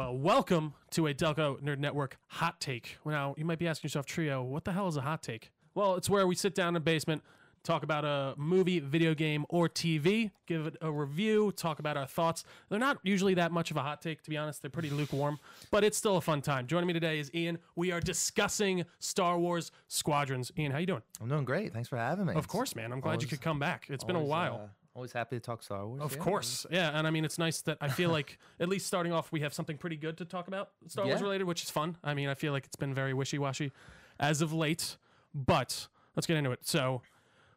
Well, welcome to a Delco Nerd Network hot take. Now, you might be asking yourself, Trio, what the hell is a hot take? Well, it's where we sit down in the basement, talk about a movie, video game, or TV, give it a review, talk about our thoughts. They're not usually that much of a hot take, to be honest. They're pretty lukewarm, but it's still a fun time. Joining me today is Ian. We are discussing Star Wars Squadrons. Ian, how you doing? I'm doing great. Thanks for having me. Of course, man. I'm glad you could come back. It's been a Always, while. uh, always happy to talk Star Wars. Of yeah. course, yeah, and I mean it's nice that I feel like at least starting off we have something pretty good to talk about Star Wars related, which is fun. I mean I feel like it's been very wishy washy as of late, but let's get into it. So,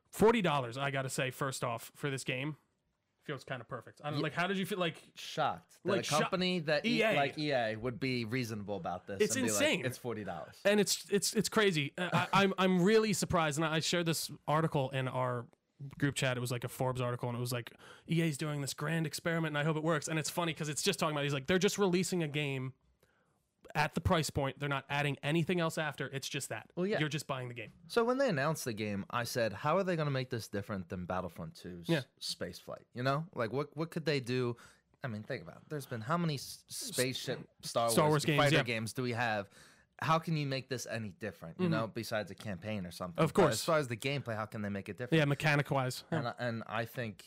forty dollars, I got to say first off for this game feels kind of perfect. I don't like how did you feel like Shocked that Like, a sho- company that e- EA. like EA would be reasonable about this. It's and be like, insane. it's forty dollars. and it's it's it's crazy. Uh, I, I'm I'm really surprised, and I shared this article in our group chat. It was like a Forbes article, and it was like EA's doing this grand experiment, and I hope it works. And it's funny because it's just talking about he's like they're just releasing a game at the price point. They're not adding anything else after. It's just that. Well, yeah. you're just buying the game. So when they announced the game, I said, "How are they going to make this different than Battlefront 2's Yeah. space flight? You know, like what what could they do? I mean, think about it. There's been how many spaceship Star, Star Wars, Wars games, fighter yeah. games do we have? How can you make this any different? You know, besides a campaign or something. Mm-hmm. Of But course. as far as the gameplay, how can they make it different? Yeah, mechanic wise. and, I- and I think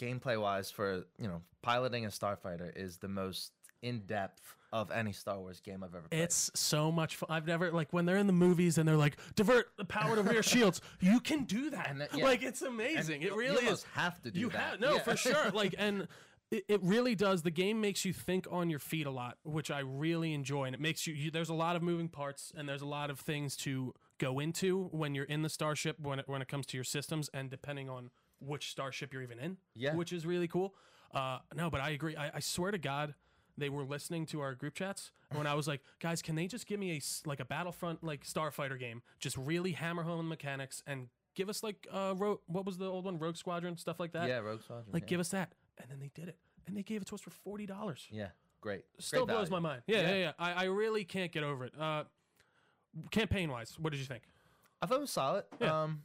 gameplay wise for you know piloting a starfighter is the most in depth of any Star Wars game I've ever played. It's so much fun. I've never like when they're in the movies and they're like divert the power to rear shields. You can do that. And that- yeah. Like it's amazing. And it really you is. have to do you that. Have, no, Yeah. for sure. Like and. It, it really does. The game makes you think on your feet a lot, which I really enjoy, and it makes you, you. There's a lot of moving parts, and there's a lot of things to go into when you're in the starship when it, when it comes to your systems, and depending on which starship you're even in, Yeah. which is really cool. Uh, no, but I agree. I, I swear to God, they were listening to our group chats when I was like, guys, can they just give me a like a Battlefront like Starfighter game? Just really hammer home the mechanics and give us like uh, Ro- what was the old one, Rogue Squadron, stuff like that. yeah, Rogue Squadron. like yeah. give us that, and then they did it, and they gave it to us for forty dollars. yeah, great. Still Great blows my mind. Yeah, yeah, yeah. I, I really can't get over it. Uh, campaign wise, what did you think? I thought it was solid. Yeah. Um,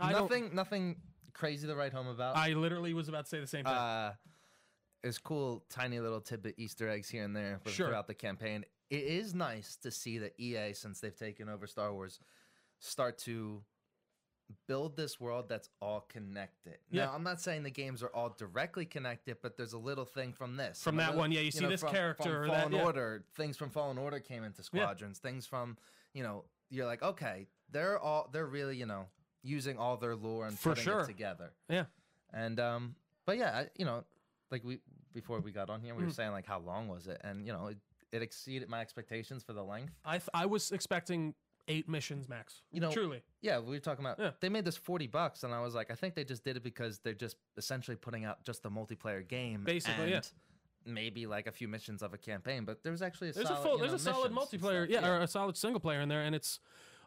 I don't- nothing, nothing crazy to write home about. I literally was about to say the same thing. uh, it's cool, tiny little tidbit Easter eggs here and there Sure. throughout the campaign. It is nice to see that EA, since they've taken over Star Wars, start to build this world that's all connected. Yeah. Now, I'm not saying the games are all directly connected, but there's a little thing from this From that little- one, yeah, you see this from, character or from that- Fallen yeah. Order. Things from Fallen Order came into Squadrons. Things from you know, you're like, okay, they're all they're really you know using all their lore and For putting sure. it together. yeah. And um, but yeah, you know, like we before we got on here, Hmm. we were saying like how long was it, and you know, it, it exceeded my expectations for the length. I th- I was expecting eight missions max. You know, truly. Yeah, we were talking about Yeah. they made this forty bucks, and I was like, I think they just did it because they're just essentially putting out just the multiplayer game, Basically, and Maybe like a few missions of a campaign, but there was actually a There's solid, a full, there's know, a solid multiplayer, stuff. yeah, or a solid single player in there, and it's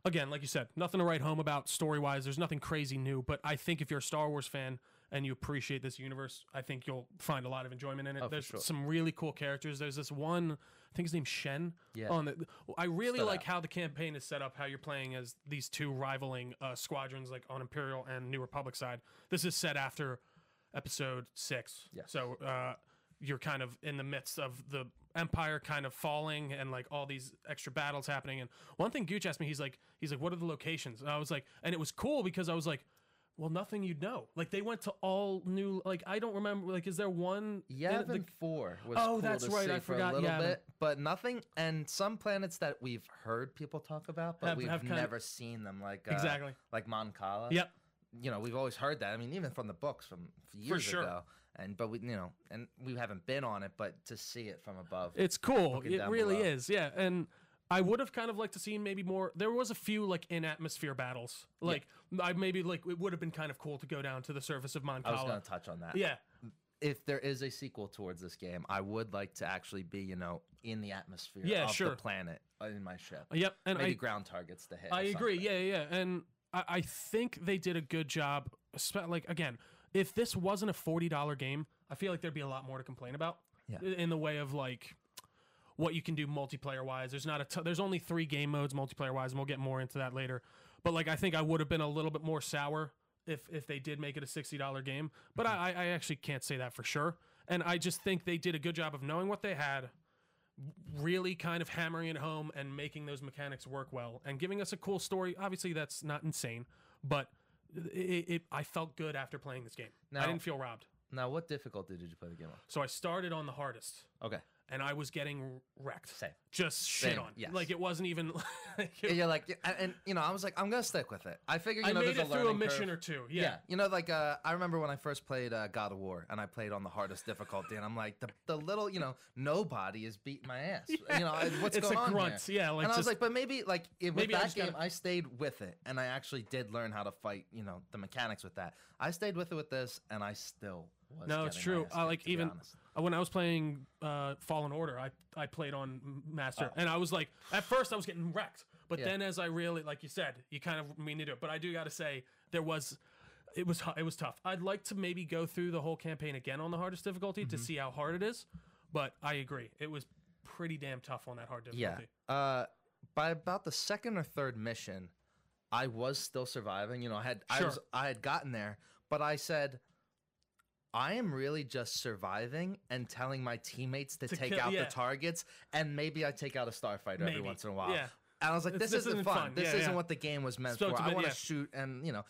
again, like you said, nothing to write home about story wise. There's nothing crazy new, but I think if you're a Star Wars fan and you appreciate this universe, I think you'll find a lot of enjoyment in it. There's Oh, sure. some really cool characters. There's this one, I think his name's Shen. Yeah. On the, I really like out. how the campaign is set up. How you're playing as these two rivaling uh, squadrons, like on Imperial and New Republic side. This is set after Episode Six. Yes. So uh, you're kind of in the midst of the empire kind of falling and like all these extra battles happening. And one thing Gooch asked me, he's like, he's like, what are the locations? And I was like, and it was cool because I was like, well, nothing you'd know. Like they went to all new. Like I don't remember. Like, is there one? Yavin the- Four was Oh, cool that's to right, I for forgot a little Yavin. bit, but nothing. And some planets that we've heard people talk about, but Have- we've have never seen them, like uh, Exactly. like Mon Cala. Yep. You know, we've always heard that. I mean, even from the books from years sure. ago, and but we, you know, and we haven't been on it, but to see it from above, It's cool. It really below. is. Yeah. And I would have kind of liked to see maybe more. There was a few like in atmosphere battles. Like I maybe like it would have been kind of cool to go down to the surface of Mon I was going to touch on that. Yeah. if there is a sequel towards this game, I would like to actually be, you know, in the atmosphere Yeah, of sure. the planet uh, in my ship. Yep. And Maybe I, ground targets to hit. I agree. Yeah, yeah, yeah. And I, I think they did a good job. Like again, if this wasn't a forty dollar game, I feel like there'd be a lot more to complain about. Yeah. In the way of like what you can do multiplayer wise. There's not a t- there's only three game modes multiplayer wise, and we'll get more into that later. But like I think I would have been a little bit more sour if if they did make it a sixty dollar game. But I, I actually can't say that for sure. And I just think they did a good job of knowing what they had really kind of hammering it home and making those mechanics work well and giving us a cool story. Obviously, that's not insane, but it, it I felt good after playing this game. Now, I didn't feel robbed. Now, what difficulty did you play the game on? So I started on the hardest Okay. And I was getting wrecked. Same. Just shit Same, on. yes. Like it wasn't even like And you're like, and, you know, I was like, I'm gonna stick with it. I figure, you I know, made there's it a through a mission curve. or two. Yeah. Yeah. you know, like uh, I remember when I first played uh, God of War, and I played on the hardest difficulty, and I'm like, the, the little, you know, nobody is beating my ass. You know, I- what's It's going a on grunt. here? Yeah, like and I was like, but maybe like if, with I that just game, gotta- I stayed with it, and I actually did learn how to fight. You know, the mechanics with that. I stayed with it with this, and I still. No, it's true. I like even uh, when I was playing uh, Fallen Order, I I played on Master, and I was like, at first I was getting wrecked, but Yeah. then as I really, like you said, you kind of mean to do it. But I do got to say, there was. It was it was tough. I'd like to maybe go through the whole campaign again on the hardest difficulty to see how hard it is, but I agree it was pretty damn tough on that hard difficulty. Yeah. Uh, by about the second or third mission, I was still surviving. You know, I had I was I had gotten there, but I said, I am really just surviving and telling my teammates to, To take kill- out yeah. the targets, and maybe I take out a starfighter every once in a while. Yeah. And I was like, this, this isn't isn't fun. fun. This Yeah, isn't what the game was meant Supposed for. to I want to shoot and you know.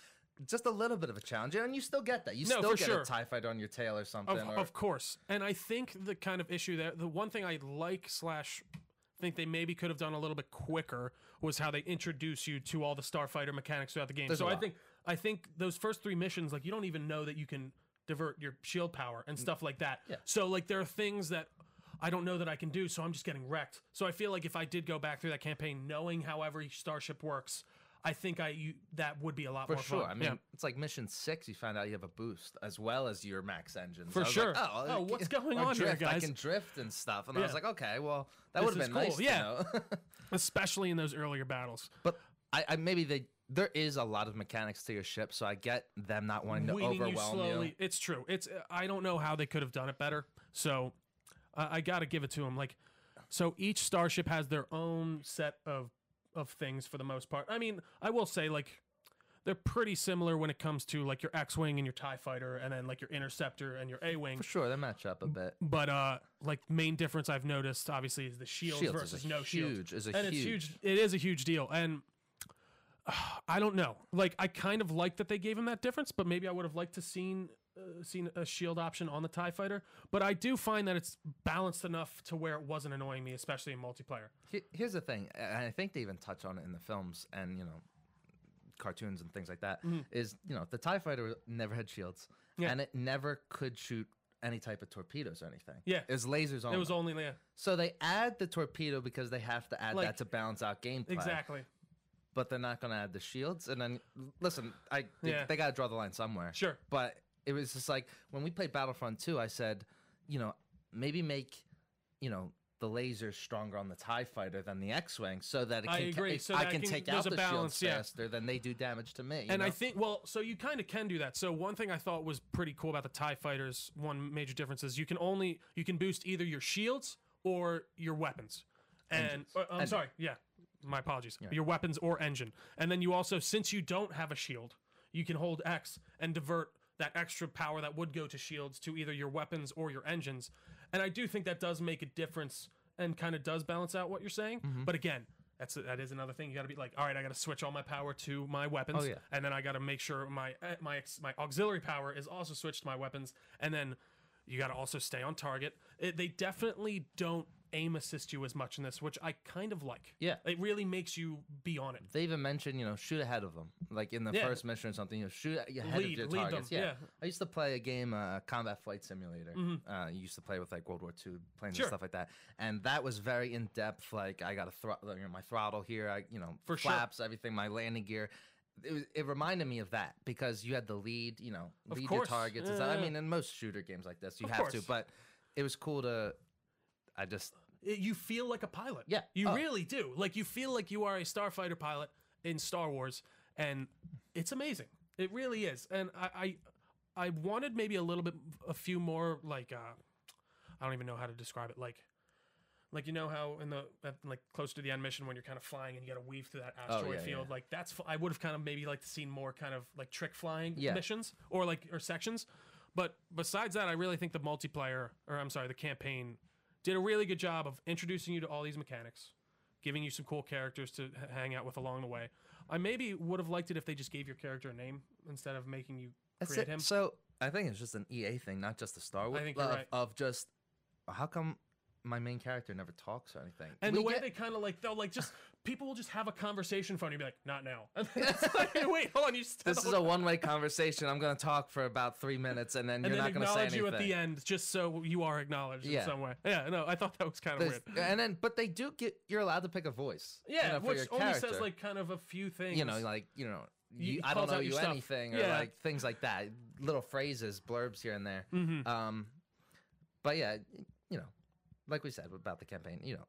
Just a little bit of a challenge, and you still get that. You No, still get sure. a Tie Fighter on your tail or something. Of, or, of course. And I think the kind of issue there, the one thing I like slash think they maybe could have done a little bit quicker was how they introduce you to all the starfighter mechanics throughout the game. There's so I think I think those first three missions, like you don't even know that you can divert your shield power and mm. stuff like that. Yeah. So like there are things that I don't know that I can do, so I'm just getting wrecked. So I feel like if I did go back through that campaign, knowing how every starship works, I think I you, that would be a lot For more sure. fun. I mean, Yeah. it's like mission six. You find out you have a boost as well as your max engines. For I sure. Like, Oh, oh, what's going on here, drift, I can drift and stuff. And I was like, okay, well, that would have been nice cool. to Yeah. know. especially in those earlier battles. but I, I maybe they there is a lot of mechanics to your ship, so I get them not wanting to weaning you overwhelm slowly. you. It's true. It's I don't know how they could have done it better. So uh, I got to give it to them. Like, so each starship has their own set of of things for the most part. I mean, I will say like they're pretty similar when it comes to like your X-wing and your Tie fighter, and then like your interceptor and your A-wing. For sure, they match up a bit. But uh, like main difference I've noticed obviously is the shields, Shields versus no shields huge, is a and huge. it's huge. It is a huge deal, and I don't know. Like, I kind of like that they gave him that difference, but maybe I would have liked to seen uh, seen a shield option on the Tie Fighter. But I do find that it's balanced enough to where it wasn't annoying me, especially in multiplayer. Here's the thing, and I think they even touch on it in the films and you know, cartoons and things like that. Is you know the Tie Fighter never had shields, Mm-hmm. Yeah. and it never could shoot any type of torpedoes or anything. Yeah. it was lasers only. It was only yeah, so they add the torpedo because they have to add Like- that to balance out gameplay. exactly. But they're not going to add the shields. And then listen, I they, Yeah. they got to draw the line somewhere. Sure. But it was just like when we played Battlefront 2, I said, you know, maybe make, you know, the lasers stronger on the Tie Fighter than the X-wing, so that it I can, agree, it- so I can can- take out the balance, shields yeah. faster than they do damage to me. And I think, well, so you kind of can do that. So one thing I thought was pretty cool about the Tie Fighters, one major difference is you can only you can boost either your shields or your weapons. And Engines. uh, I'm sorry, yeah, my apologies. Your weapons or engine, and then you also, since you don't have a shield, you can hold X and divert that extra power that would go to shields to either your weapons or your engines. And I do think that does make a difference and kind of does balance out what you're saying. Mm-hmm. But again. That's that is another thing. You got to be like, all right, I got to switch all my power to my weapons Oh, yeah. and then I got to make sure my eh, my my auxiliary power is also switched to my weapons, and then you got to also stay on target. It, they definitely don't aim assist you as much in this, which I kind of like. Yeah. it really makes you be on it. They even mentioned, you know, shoot ahead of them. Like in the Yeah. first mission or something, you know, shoot ahead Lead- of your targets. yeah. I used to play a game, uh, Combat Flight Simulator. Uh, you used to play with like World War II planes Sure. and stuff like that, and that was very in depth. Like I got a thr- you know, my throttle here, I you know, For sure. flaps, everything, my landing gear. It, was, it reminded me of that because you had the lead, you know, Of lead course. your targets. stuff. I mean, in most shooter games like this, you Of have to. But it was cool to. I just you feel like a pilot. Yeah. you Oh. really do. Like you feel like you are a starfighter pilot in Star Wars, and it's amazing. It really is. And I I, I wanted maybe a little bit, a few more like uh, I don't even know how to describe it. Like. Like you know how in the at, like close to the end mission when you're kind of flying and you got to weave through that asteroid Oh, yeah, field yeah. like that's I would have kind of maybe like to seen more kind of like trick flying Yeah. missions or like or sections but besides that I really think the multiplayer or I'm sorry the campaign did a really good job of introducing you to all these mechanics, giving you some cool characters to h- hang out with along the way. I maybe would have liked it if they just gave your character a name instead of making you That's create it. him. So I think it's just an EA thing, not just a Star Wars. think you're right. of just how come my main character never talks or anything. And We the way get- they kind of like they'll like just people will just have a conversation phone. You'd be like, not now. And it's like, wait, hold on, you. Just this is a one-way conversation. I'm gonna talk for about three minutes, and then and you're then not gonna say acknowledge anything. you at the end, just so you are acknowledged Yeah. in some way. Yeah, no, I thought that was kind of weird. and then, but they do get. You're allowed to pick a voice. you Yeah, know, for which only says like kind of a few things. you know, like you know, You- you, I don't know you stuff. anything, or Yeah. like things like that, little phrases, blurbs here and there. Mhm. Um, but yeah, you know, like we said about the campaign, you know,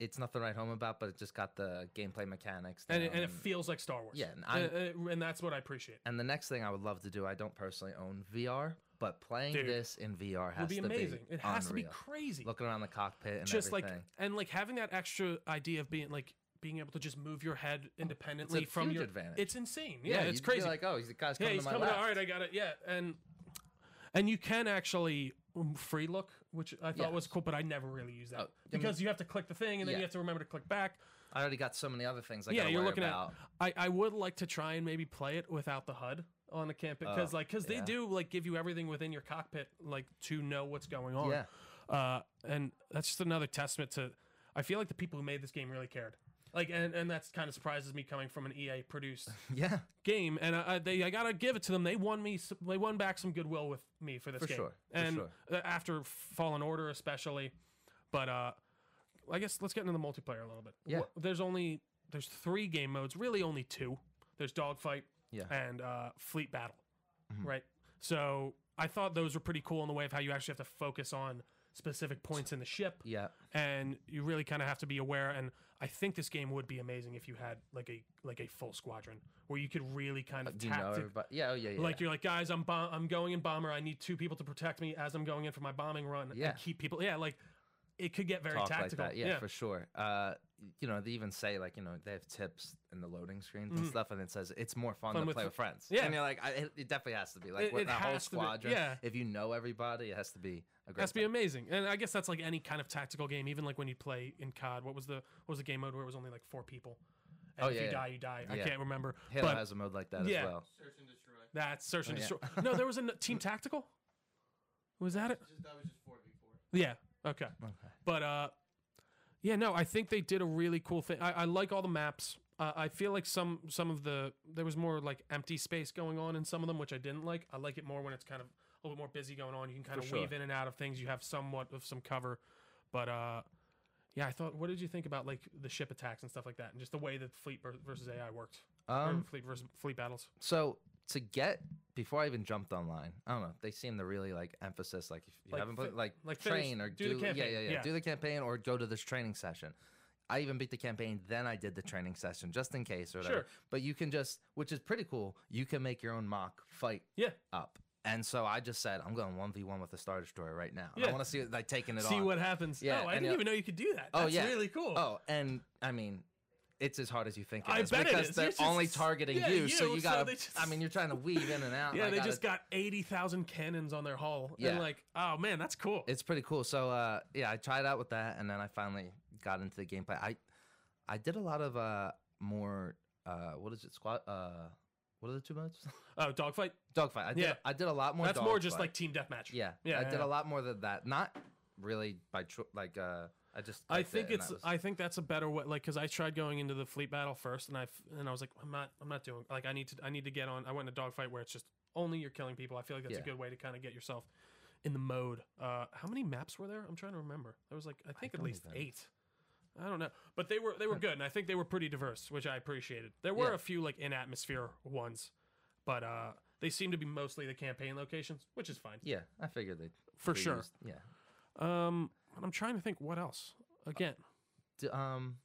it's nothing to write home about, but it just got the gameplay mechanics. and, it, and it feels like Star Wars. Yeah, and and, I'm- uh, and that's what I appreciate. and the next thing I would love to do, I don't personally own VR, but playing Dude, this in VR has be to amazing. be it has to be crazy. Looking around the cockpit and just like everything. and like having that extra idea of being like being able to just move your head independently from your advantage. it's insane. Yeah, it's you'd be crazy. Like, oh, he's the guy's yeah, coming he's to my coming. All right, I got it. Yeah, and and you can actually um, free look, which I thought was cool, but I never really use that Oh, I because you have to click the thing and then Yeah. you have to remember to click back. I already got so many other things. I yeah, gotta you're worry looking about. at. I I would like to try and maybe play it without the HUD on the campaign because Oh, like because they yeah. do like give you everything within your cockpit like to know what's going on. Yeah. Uh, and that's just another testament to. I feel like the people who made this game really cared. Like, and, and that's kind of surprises me coming from an EA produced Yeah, game, and I, I, they I gotta give it to them. They won me, they won back some goodwill with me for this For game, sure, for and sure. uh, after Fallen Order especially. But uh, I guess let's get into the multiplayer a little bit. Yeah. There's only there's three game modes, really only two. There's dogfight yeah. and uh, fleet battle, Mhm. right? So I thought those were pretty cool in the way of how you actually have to focus on specific points in the ship Yeah, and you really kind of have to be aware and i think this game would be amazing if you had like a like a full squadron where you could really kind of uh, you know tactic? Yeah, oh, yeah, yeah. like you're like guys i'm bom- i'm going in bomber i need two people to protect me as i'm going in for my bombing run Yeah. and keep people yeah like it could get very tactical like that. Yeah, for sure. Uh, you know, they even say like you know they have tips in the loading screens and Mhm. stuff, and it says it's more fun, Fun to with play fr- with friends. yeah. and you're like, I, it, it definitely has to be like It- with it the whole has be- squadron. yeah. If you know everybody, it has to be a great. has to be amazing and i guess that's like any kind of tactical game even like when you play in cod what was the what was the game mode where it was only like four people and Oh, if yeah, you yeah. die you die i Yeah. can't remember Halo but has a mode like that yeah. as well. Search and destroy. that's search and Oh, yeah. destroy no there was a n- team tactical was that it Just, that was just four v four. yeah okay Okay. But uh, yeah, no, I think they did a really cool thing. I, I like all the maps. Uh, I feel like some some of the there was more like empty space going on in some of them, which I didn't like. I like it more when it's kind of a little bit more busy going on. You can kind For of sure. weave in and out of things. You have somewhat of some cover, but uh, yeah, I thought. What did you think about like the ship attacks and stuff like that, and just the way that fleet versus AI worked, or Um, fleet versus fleet battles? so to get before I even jumped online, I don't know. They seem to really like emphasis like if you Like haven't put like, like finish- train or do the do, yeah, campaign, yeah, yeah yeah. do the campaign or go to this training session. I even beat the campaign, then I did the training session just in case or whatever. Sure. But you can just, which is pretty cool. You can make your own mock fight Yeah, up. And so I just said, I'm going one v one with the Star Destroyer right now. Yeah. I want to see it like taking it see on. what happens. Yeah, oh, I and didn't even know you could do that. Oh, That's yeah. really cool. Oh, and I mean, it's as hard as you think it I is bet because is. they're You're just- only targeting yeah, you, so you, you so gotta. they just- I mean, you're trying to weave in and out. Yeah, I they gotta- just got eighty thousand cannons on their hull. Yeah. And like, oh man, that's cool. It's pretty cool. So uh, yeah, I tried out with that, and then I finally got into the gameplay. I I did a lot of uh more uh what is it squad uh what are the two modes oh, dogfight. dogfight. I did Yeah. I did a lot more. That's more just dogfight. like team deathmatch. yeah Yeah, I did a lot more than that. Not really by tr- like uh I just I it think it's. was- I think that's a better way. Like, cause I tried going into the fleet battle first, and I and I was like, I'm not. I'm not doing. Like, I need to. I need to get on. I went in a dogfight where it's just only you're killing people. I feel like that's a good way to kind of get yourself in the mode. Uh, how many maps were there? I'm trying to remember. There was like I think at least even- eight. I don't know, but they were they were good, and I think they were pretty diverse, which I appreciated. There were Yeah. a few like in atmosphere ones, but uh, they seem to be mostly the campaign locations, which is fine yeah I figured they for sure. used- yeah. Um, and I'm trying to think what else. Again, D- um,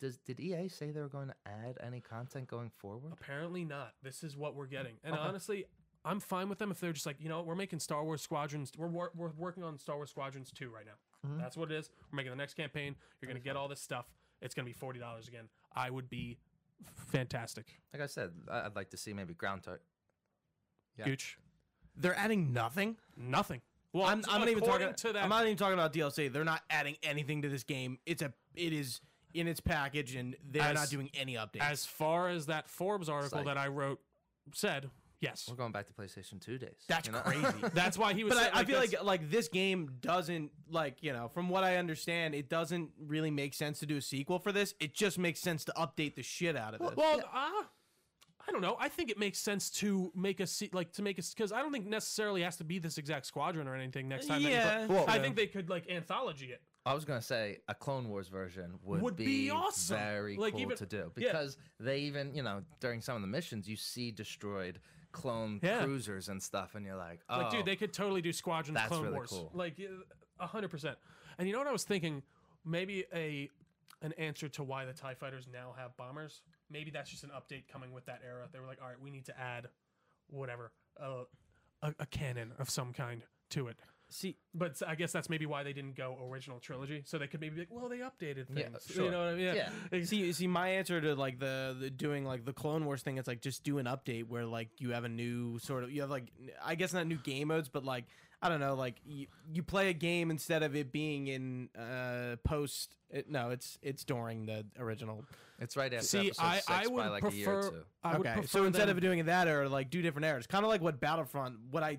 does did EA say they were going to add any content going forward? Apparently not. This is what we're getting. And Okay. honestly, I'm fine with them if they're just like, you know, we're making Star Wars Squadrons. We're, wor- we're working on Star Wars Squadrons 2 right now. Mhm. That's what it is. We're making the next campaign. You're going to get all this stuff. It's going to be $40 again. I would be fantastic. Like I said, I- I'd like to see maybe ground type. Yeah. Gooch. They're adding nothing. Nothing. Well, I'm, I'm not even talking. to that. I'm not even talking about DLC. They're not adding anything to this game. It's a. It is in its package, and they're As- not doing any updates. as far as that Forbes article like- that I wrote said, yes. We're going back to PlayStation 2 days. That's you know? crazy. That's why he was. but saying, I, I feel like like this game doesn't like you know from what I understand, it doesn't really make sense to do a sequel for this. It just makes sense to update the shit out of this. Well, uh, I don't know. I think it makes sense to make a se- like to make a because I don't think necessarily has to be this exact squadron or anything next time. Yeah, play- Well- I think they could like anthology it. I was gonna say a Clone Wars version would, Would be awesome. very Like, cool even- to do yeah. because they even you know during some of the missions you see destroyed clone Yeah. cruisers and stuff, and you're like, oh, Like, dude, oh, they could totally do Squadron That's Clone really Wars. cool. Like, a hundred percent. And you know what I was thinking? Maybe a an answer to why the Tie Fighters now have bombers. Maybe that's just an update coming with that era. They were like, all right, we need to add whatever uh, a, a cannon of some kind to it. see, But I guess that's maybe why they didn't go original trilogy. So they could maybe be like, well, they updated Yeah, things. sure. You know what I mean? Yeah. see, see, my answer to like the, the doing like the Clone Wars thing, it's like just do an update where like you have a new sort of you have like I guess not new game modes, but like I don't know, like you, you play a game instead of it being in uh post. It, no, it's it's during the original. it's right after See, episode I, six I by would like a year or prefer. two. I would okay, prefer so instead them- of doing that or like do different eras, kind of like what Battlefront, what I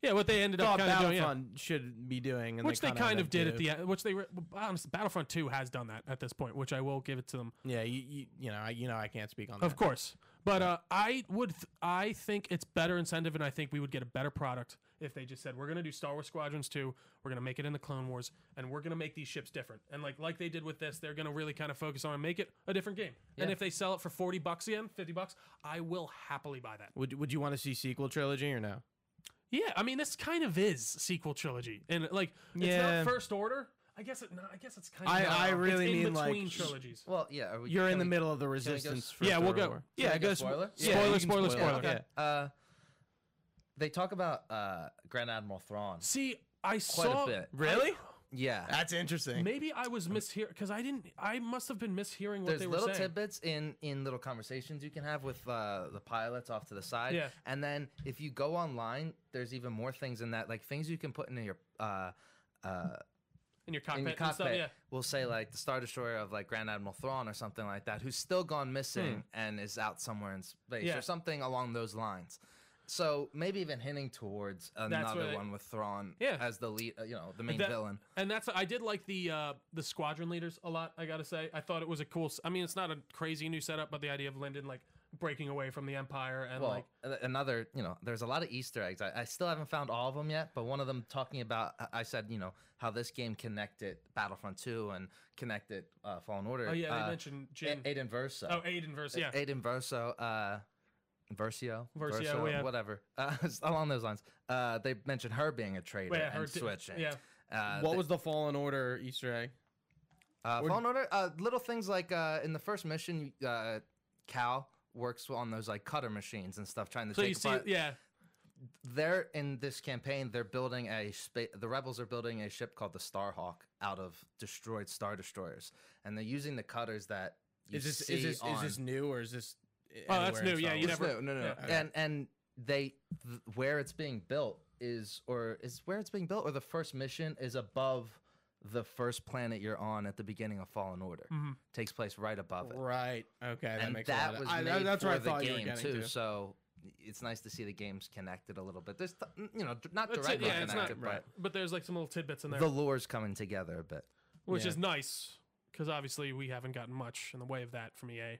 yeah, what they ended up thought kind of doing, yeah. Battlefront should be doing, and which they kinda kind of did up at the end. Which they, were- honestly, Battlefront Two has done that at this point, which I will give it to them. Yeah, you, you, you know, I, you know, I can't speak on Of that. course. But uh, I would, th- I think it's better incentive, and I think we would get a better product if they just said, "We're going to do Star Wars Squadrons 2, We're going to make it in the Clone Wars, and we're going to make these ships different." And like, like they did with this, they're going to really kind of focus on and make it a different game. And if they sell it for forty bucks again, fifty bucks, I will happily buy that. Would Would you want to see sequel trilogy or no? Yeah, I mean, this kind of is sequel trilogy, and like, it's Yeah. not First Order. I guess it. No, I guess it's kind of. I- not. I It's really in mean, like, between trilogies. Well, yeah. Are we, You're can in the we- middle of the we go resistance. s- for Yeah, we'll Star go- Wars. Can Yeah, we go go spoiler? Yeah, Spoiler, you can spoiler, spoil it, spoiler. Yeah. Yeah. Uh, they talk about uh, Grand Admiral Thrawn See, I quite saw. a bit. Really? Yeah. That's interesting. Maybe I was mishearing because I didn't. I must have been mishearing what There's they were little saying. tidbits in in little conversations you can have with uh, the pilots off to the side. Yeah. And then if you go online, there's even more things in that, like things you can put in your uh, uh, in your cockpit, in your and stuff. Yeah, We'll say like the Star Destroyer of like Grand Admiral Thrawn or something like that, who's still gone missing and is out somewhere in space Hmm. Yeah. or something along those lines. So maybe even hinting towards another they- one with Thrawn Yeah. as the lead, uh, you know, the main That- villain. and that's I did like the uh, the squadron leaders a lot. I gotta say, I thought it was a cool. I mean, it's not a crazy new setup, but the idea of Lindon like breaking away from the Empire and Well, like another, you know, there's a lot of Easter eggs. I, I still haven't found all of them yet, but one of them talking about, I- I said, you know, how this game connected Battlefront 2 and connected uh, Fallen Order. oh yeah, they uh, mentioned Jin. A- Aiden Verso. oh, Aiden verse. Yeah, Aiden Verso, uh, Versio, Versio, yeah. whatever, uh, along those lines. Uh, they mentioned her being a traitor Well, yeah, and di- switching. yeah. Uh, what th- was the Fallen Order Easter egg? uh, or- Fallen Order? Uh, little things like uh, in the first mission, uh, Cal works on those like cutter machines and stuff, trying to So take you see, yeah, they're in this campaign. They're building a spa- the rebels are building a ship called the Starhawk out of destroyed star destroyers, and they're using the cutters that you Is this see is this on. is this new or is this? Oh, that's new, yeah, Star you Wars? never- no, no, no, yeah. no. And and they th- where it's being built is or is where it's being built or the first mission is above the first planet you're on at the beginning of Fallen Order. Mm-hmm. Takes place right above it. Right. Okay, that and makes a that lot of, was I, that's for where I the thought you were game getting too. to. So it's nice to see the games connected a little bit. There's th- you know not That's it, directly yeah, it's not- connected, right. but there's like some little tidbits in there, the lore's coming together a bit. which Yeah. is nice because obviously we haven't gotten much in the way of that from EA.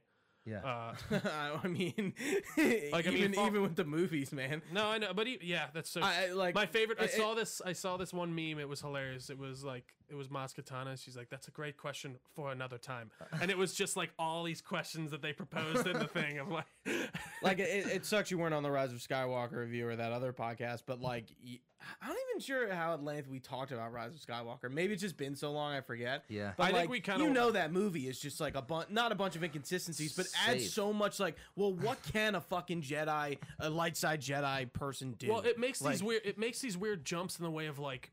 Yeah. Uh, I mean, Like, I mean, even Fall- even with the movies, man. no, I know, but he, yeah, that's so. I, like My favorite. I it- saw this. I saw this one meme. It was hilarious. It was like it was Maz Kanata. She's like, "That's a great question for another time." And it was just like all these questions that they proposed in the thing. I'm like, like it, it sucks you weren't on the Rise of Skywalker review or that other podcast, but like y- I'm not even sure how at length we talked about Rise of Skywalker. Maybe it's just been so long I forget. Yeah. But I think we kinda- you know that movie is just like a bunch, not a bunch of inconsistencies, but adds so much. Like, well, what can a fucking Jedi, a light side Jedi person do? well, it makes these weird. It makes these weird jumps in the way of like.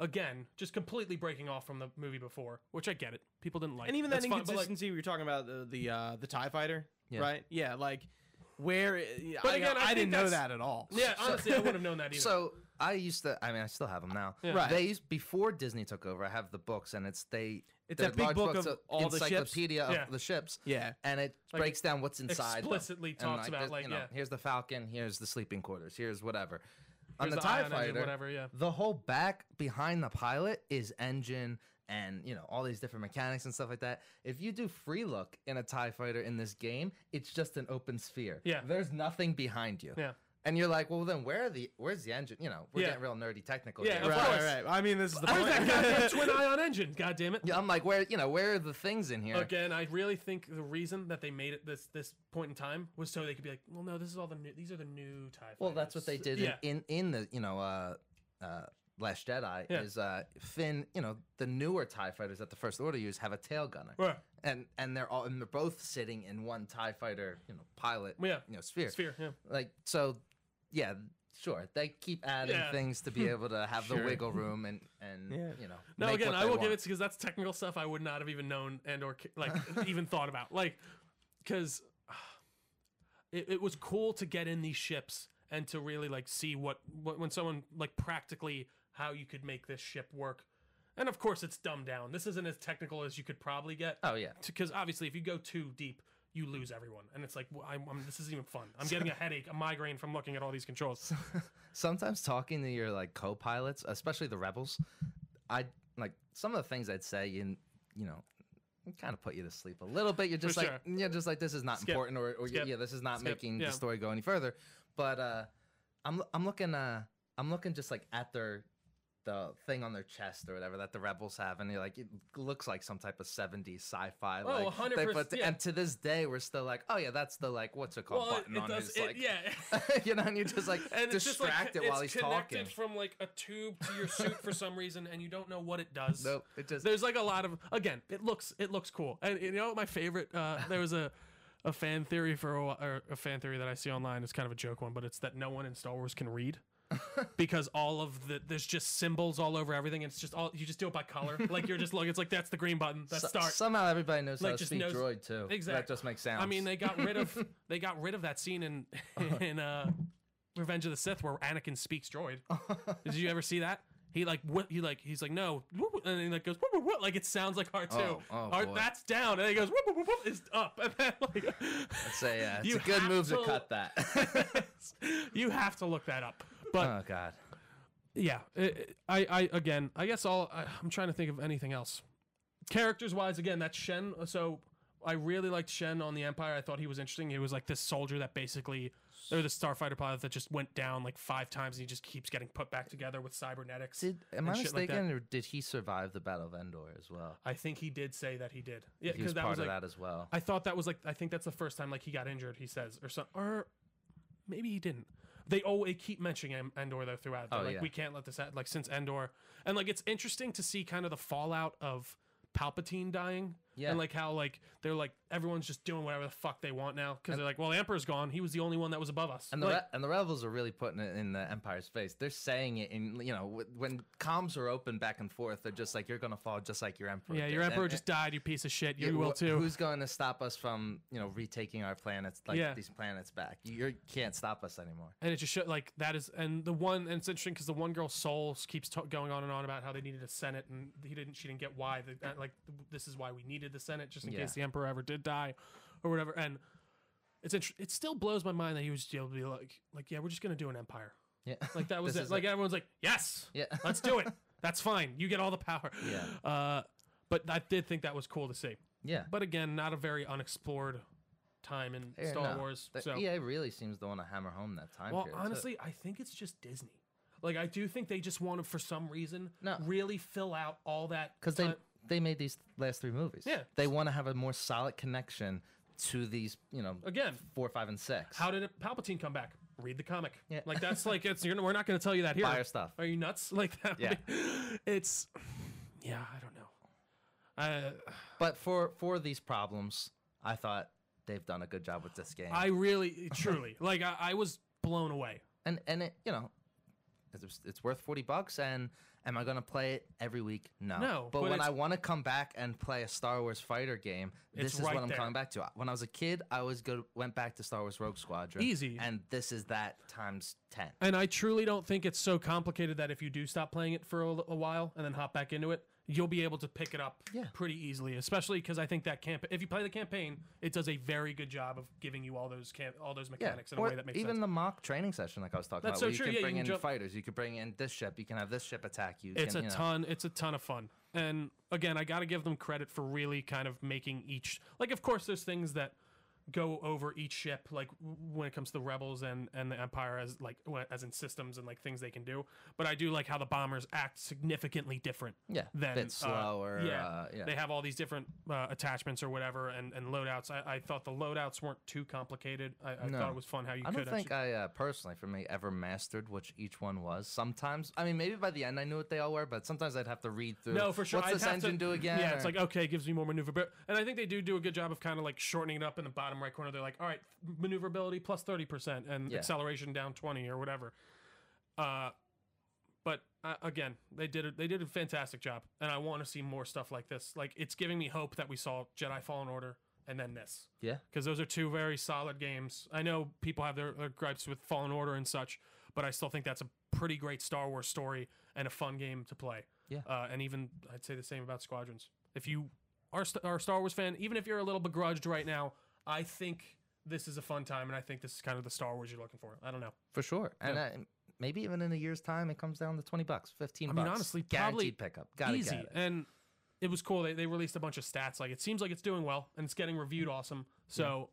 Again, just completely breaking off from the movie before, which I get it. People didn't like, it. and even that That's fine, but, like, inconsistency we were talking about the the uh, the Tie Fighter, Yeah. right? Yeah, like where. Uh, but I, again, I I, think didn't know that at all. yeah, honestly, I wouldn't have known that either. So I used to. I mean, I still have them now. Yeah. Right. They used before Disney took over. I have the books, and it's they. It's they're that big book books of all the ships. encyclopedia of Yeah. the ships. Yeah. and it Like, breaks down what's inside. them. explicitly And, talks about, like, you know, yeah. here's the Falcon, here's the sleeping quarters, here's whatever. On the, the Tie Fighter, whatever, yeah. the whole back behind the pilot is engine and you know all these different mechanics and stuff like that. If you do free look in a Tie Fighter in this game, it's just an open sphere. Yeah. there's nothing behind you. Yeah. And you're like, well, then where are the where's the engine? You know, we're Yeah. getting real nerdy technical. Yeah, here. Right, right, right. I mean, this is the Where's point. that goddamn twin ion engine? God damn it. Yeah, I'm like, where you know, where are the things in here? Again, I really think the reason that they made it this this point in time was so they could be like, well, no, this is all the new. These are the new Tie. Fighters. Well, that's what they did Yeah. in, in in the you know uh, uh, Last Jedi. Yeah. Is uh, Finn? You know the newer Tie fighters that the First Order use have a tail gunner, Right. and and they're all and they're both sitting in one Tie fighter, you know, pilot, Yeah. you know, sphere. Sphere. Yeah. Like so, yeah, sure. They keep adding Yeah. things to be able to have the wiggle room and and Yeah. you know. No, make again, what I they will give it because that's technical stuff I would not have even known and or like even thought about. Like, because it, it was cool to get in these ships and to really like see what, what when someone like practically how you could make this ship work. And of course, it's dumbed down. This isn't as technical as you could probably get. Oh yeah. because obviously if you go too deep you lose everyone and it's like well, I'm, I'm, this isn't even fun i'm getting a headache a migraine from looking at all these controls sometimes talking to your like co-pilots, especially the rebels, I like some of the things I'd say and you know kind of put you to sleep a little bit. You're just For like sure. yeah, just like this is not Skip. important or, or yeah, this is not Skip. making Yeah. the story go any further. But uh I'm I'm looking uh I'm looking just like at their the thing on their chest or whatever that the rebels have, and you're like, it looks like some type of 70s sci-fi. Oh, like, 100%, they put- yeah. And to this day, we're still like, oh yeah, that's the like, what's it called? well button it on does his it, like, yeah you know, and you just like and it's just like distract it while he's talking. it's he's connected talking. from like a tube to your suit for some reason and you don't know what it does Nope, it just there's like a lot of again it looks it looks cool and you know my favorite uh there was a a fan theory for a, or a fan theory that i see online is kind of a joke one but it's that no one in star wars can read because all of the there's just symbols all over everything it's just all you just do it by color like you're just looking it's like that's the green button that's So- start Somehow everybody knows Like, how to just speak knows- droid too. Exactly. That just makes sense. I mean, they got rid of they got rid of that scene in in uh, Revenge of the Sith where Anakin speaks droid. Did you ever see that? He like what he like he's like no and he like goes whoop, whoop, whoop, like it sounds like R two. Oh, oh, R, boy. that's down, and he goes whoop, whoop, whoop, whoop, is up, and then like It's a, uh, it's You a good move to to- cut that. you have to look that up. But oh god. yeah, it, I I again I guess all I, I'm trying to think of anything else. Characters wise, again that's Shen. So I really liked Shen on the Empire. I thought he was interesting. He was like this soldier that basically, or the starfighter pilot that just went down like five times and he just keeps getting put back together with cybernetics. Did am I shit like mistaken, or did he survive the Battle of Endor as well? I think he did say that he did. Yeah, because that part was of like that as well. I thought that was like I think that's the first time like he got injured. He says or some or maybe he didn't. They oh they keep mentioning Endor though throughout. They're Oh, like yeah. we can't let this happen. Like since Endor and like it's interesting to see kind of the fallout of Palpatine dying. Yeah. And like how like they're like everyone's just doing whatever the fuck they want now because they're like well the Emperor's gone. He was the only one that was above us. And the Like, re- and the rebels are really putting it in the Empire's face. They're saying it in you know wh- when comms are open back and forth. They're just like you're gonna fall just like your emperor. yeah, did." your Emperor And- just died. You piece of shit. Yeah, You will too. Who's going to stop us from you know retaking our planets like Yeah. these planets back? You can't stop us anymore. and it just showed like that is and the one and it's interesting because the one girl's soul keeps t- going on and on about how they needed a senate and he didn't she didn't get why the, uh, like this is why we needed the senate just in Yeah. case the emperor ever did die or whatever and it's int- it still blows my mind that he was able to be like like yeah we're just gonna do an empire Yeah, like that was it. it like everyone's like yes Yeah. let's do it that's fine you get all the power Yeah. uh but I did think that was cool to see yeah. but again not a very unexplored time in Yeah, Star no. Wars The so EA really seems to want to hammer home that time well, period. honestly, I think it's just Disney. Like, I do think they just want to, for some reason, No. really fill out all that. because they they made these last three movies. Yeah. they want to have a more solid connection to these. You know, Again, four, five, and six. how did it, Palpatine come back? Read the comic. Yeah. Like that's like it's. You're, we're not going to tell you that here. Buy our stuff. Are you nuts? Like that? Yeah. It's. Yeah, I don't know. Uh, But for for these problems, I thought they've done a good job with this game. I really, truly, like I, I was blown away. and and it you know, it's it's worth forty bucks and Am I gonna play it every week? No. No, But, but when I want to come back and play a Star Wars fighter game, this is right what I'm there. coming back to. When I was a kid, I always go went back to Star Wars Rogue Squadron. Easy. And this is that times ten. And I truly don't think it's so complicated that if you do stop playing it for a, a while and then hop back into it, you'll be able to pick it up Yeah. pretty easily. Especially because I think that camp, if you play the campaign, it does a very good job of giving you all those camp, all those mechanics in a or way that makes even sense. the mock training session, like I was talking That's about, so where you true, can yeah, you bring can in jump- fighters, you could bring in this ship, you can have this ship attack you. it's can, a you know. ton. It's a ton of fun. And again, I got to give them credit for really kind of making each. Like, of course, there's things that go over each ship like when it comes to the rebels and and the empire as like as in systems and like things they can do but i do like how the bombers act significantly different Yeah, than bit uh, slower. yeah, uh, yeah. they have all these different uh, attachments or whatever and, and loadouts I, I thought the loadouts weren't too complicated i, I No. thought it was fun how you could. I don't think actually, I uh, personally, for me, ever mastered which each one was. Sometimes, I mean, maybe by the end I knew what they all were, but sometimes I'd have to read through. no for sure What's I'd this engine to, do again? yeah it's like okay it gives me more maneuverability and i think they do do a good job of kind of like shortening it up in the bottom right corner they're like all right maneuverability plus 30% and Yeah. acceleration down 20 or whatever uh but uh, again, they did a, they did a fantastic job, and I want to see more stuff like this. Like it's giving me hope that we saw Jedi Fallen Order and then this, yeah, because those are two very solid games. I know people have their, their gripes with Fallen Order and such, but I still think that's a pretty great Star Wars story and a fun game to play. Yeah. uh, and even I'd say the same about Squadrons. If you are, st- are a Star Wars fan, even if you're a little begrudged right now, I think this is a fun time, and I think this is kind of the Star Wars you're looking for. I don't know. for sure. And Yeah. uh, maybe even in a year's time, it comes down to twenty bucks, fifteen. I mean, bucks. honestly, probably pickup. Gotta easy. get it. And it was cool. They, they released a bunch of stats. Like it seems like it's doing well and it's getting reviewed awesome. So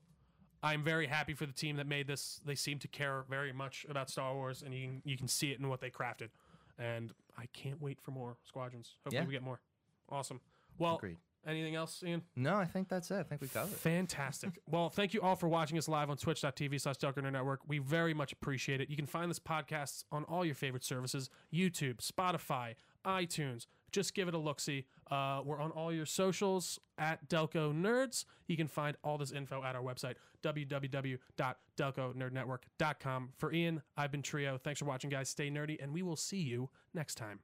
I'm very happy for the team that made this. They seem to care very much about Star Wars, and you can you can see it in what they crafted. And I can't wait for more squadrons. Hopefully, Yeah. we get more. Awesome. Well, Agreed. anything else, Ian? No, I think that's it. I think we covered. it. Fantastic. well, thank you all for watching us live on twitch.tv slash Delco Network. We very much appreciate it. You can find this podcast on all your favorite services YouTube, Spotify, iTunes. Just give it a look see. Uh, we're on all your socials at Delco Nerds. You can find all this info at our website, www.delconerdnetwork.com. For Ian, I've been Trio. Thanks for watching, guys. Stay nerdy, and we will see you next time.